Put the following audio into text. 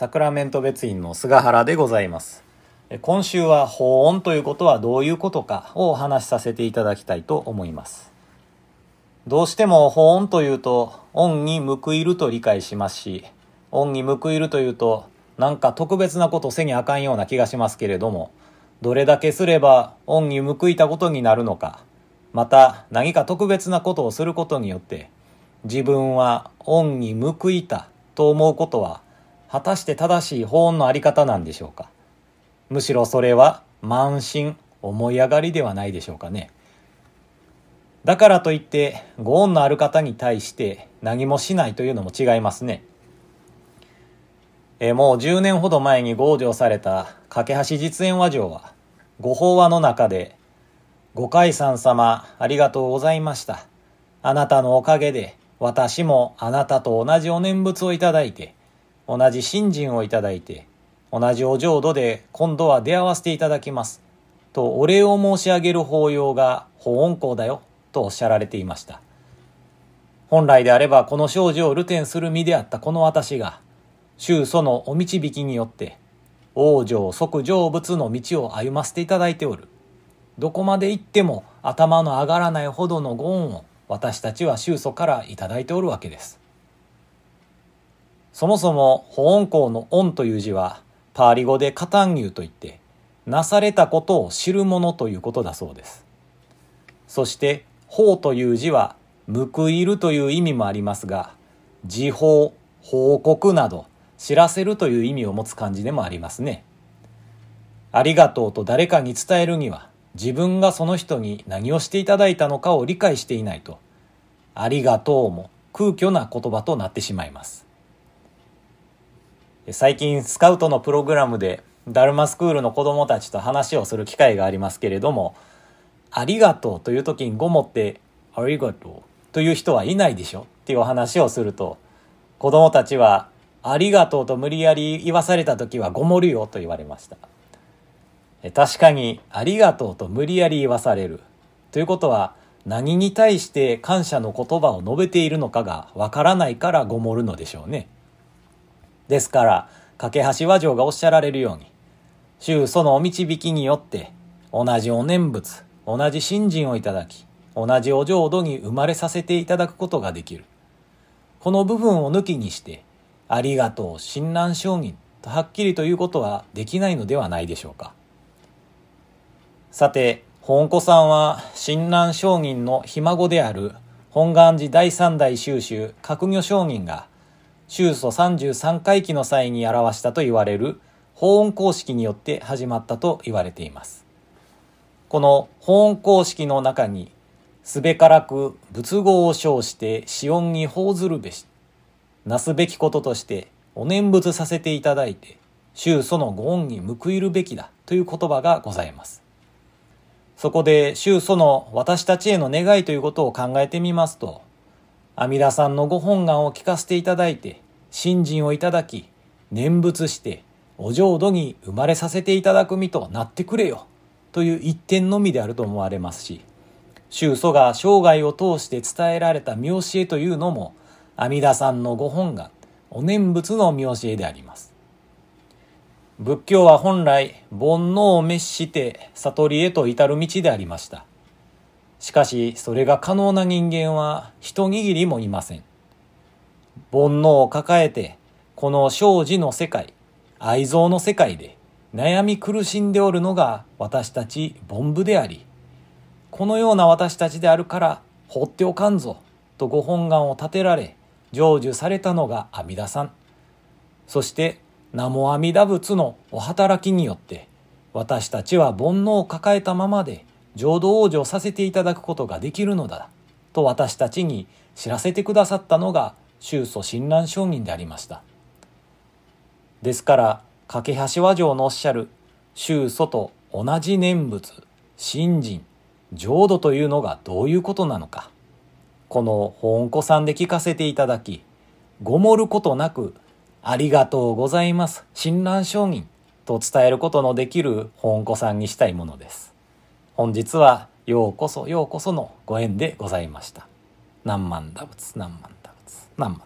サクラメント別院の菅原でございます。え今週は法音ということはどういうことかをお話しさせていただきたいと思います。どうしても法音というと、恩に報いると理解しますし、恩に報いるというと、なんか特別なことせにあかんような気がしますけれども、どれだけすれば恩に報いたことになるのか、また何か特別なことをすることによって、自分は恩に報いたと思うことは、果たして正しい法音のあり方なんでしょうか？むしろそれは慢心、思い上がりではないでしょうかね。だからといって、ご恩のある方に対して何もしないというのも違いますね。えもう10年ほど前に合上された架橋実演和上は、ご法話の中で、ご解散様ありがとうございました。あなたのおかげで、私もあなたと同じお念仏をいただいて、同じ信心をいただいて、同じお浄土で今度は出会わせていただきます。とお礼を申し上げる法要が法恩公だよ、とおっしゃられていました。本来であればこの少女を流転する身であったこの私が、宗祖のお導きによって、往生即成仏の道を歩ませていただいておる。どこまで行っても頭の上がらないほどのご恩を私たちは宗祖からいただいておるわけです。そもそも法恩公の恩という字はパーリ語でカタンニューといって、なされたことを知るものということだそうです。そして法という字は報いるという意味もありますが、時報、報告など知らせるという意味を持つ漢字でもありますね。ありがとうと誰かに伝えるには自分がその人に何をしていただいたのかを理解していないと、ありがとうも空虚な言葉となってしまいます。最近スカウトのプログラムでダルマスクールの子供たちと話をする機会がありますけれども、ありがとうという時にごもって、ありがとうという人はいないでしょっていうお話をすると、子供たちは、ありがとうと無理やり言わされた時はごもるよと言われました。確かに、ありがとうと無理やり言わされる。ということは、何に対して感謝の言葉を述べているのかがわからないからごもるのでしょうね。ですから、架橋和上がおっしゃられるように、宗祖のお導きによって、同じお念仏、同じ信心をいただき、同じお浄土に生まれさせていただくことができる。この部分を抜きにして、ありがとう、親鸞承認とはっきりということはできないのではないでしょうか。さて、本子さんは親鸞承認のひ孫である本願寺第三代宗主覚魚承認が宗祖33回忌の際に表したと言われる法音公式によって始まったと言われています。この法音公式の中に、すべからく仏語を称して死音に報ずるべし、なすべきこととしてお念仏させていただいて、宗祖のご恩に報いるべきだという言葉がございます。そこで宗祖の私たちへの願いということを考えてみますと、阿弥陀さんのご本願を聞かせていただいて、信心をいただき、念仏して、お浄土に生まれさせていただく身となってくれよ、という一点のみであると思われますし、宗祖が生涯を通して伝えられた見教えというのも、阿弥陀さんのご本願、お念仏の見教えであります。仏教は本来、煩悩を滅して悟りへと至る道でありました。しかし、それが可能な人間は一握りもいません。煩悩を抱えて、この生死の世界、愛憎の世界で悩み苦しんでおるのが私たち凡夫であり、このような私たちであるから放っておかんぞ、とご本願を立てられ、成就されたのが阿弥陀さん。そして、南無阿弥陀仏のお働きによって、私たちは煩悩を抱えたままで、浄土往生させていただくことができるのだ、と私たちに知らせてくださったのが、宗祖親鸞上人でありました。ですから、架橋和上のおっしゃる、宗祖と同じ念仏、信心、浄土というのがどういうことなのか。この本子さんで聞かせていただき、ごもることなく、ありがとうございます、親鸞上人と伝えることのできる本子さんにしたいものです。本日は、ようこそようこそのご縁でございました。何万打仏、何万打仏、何万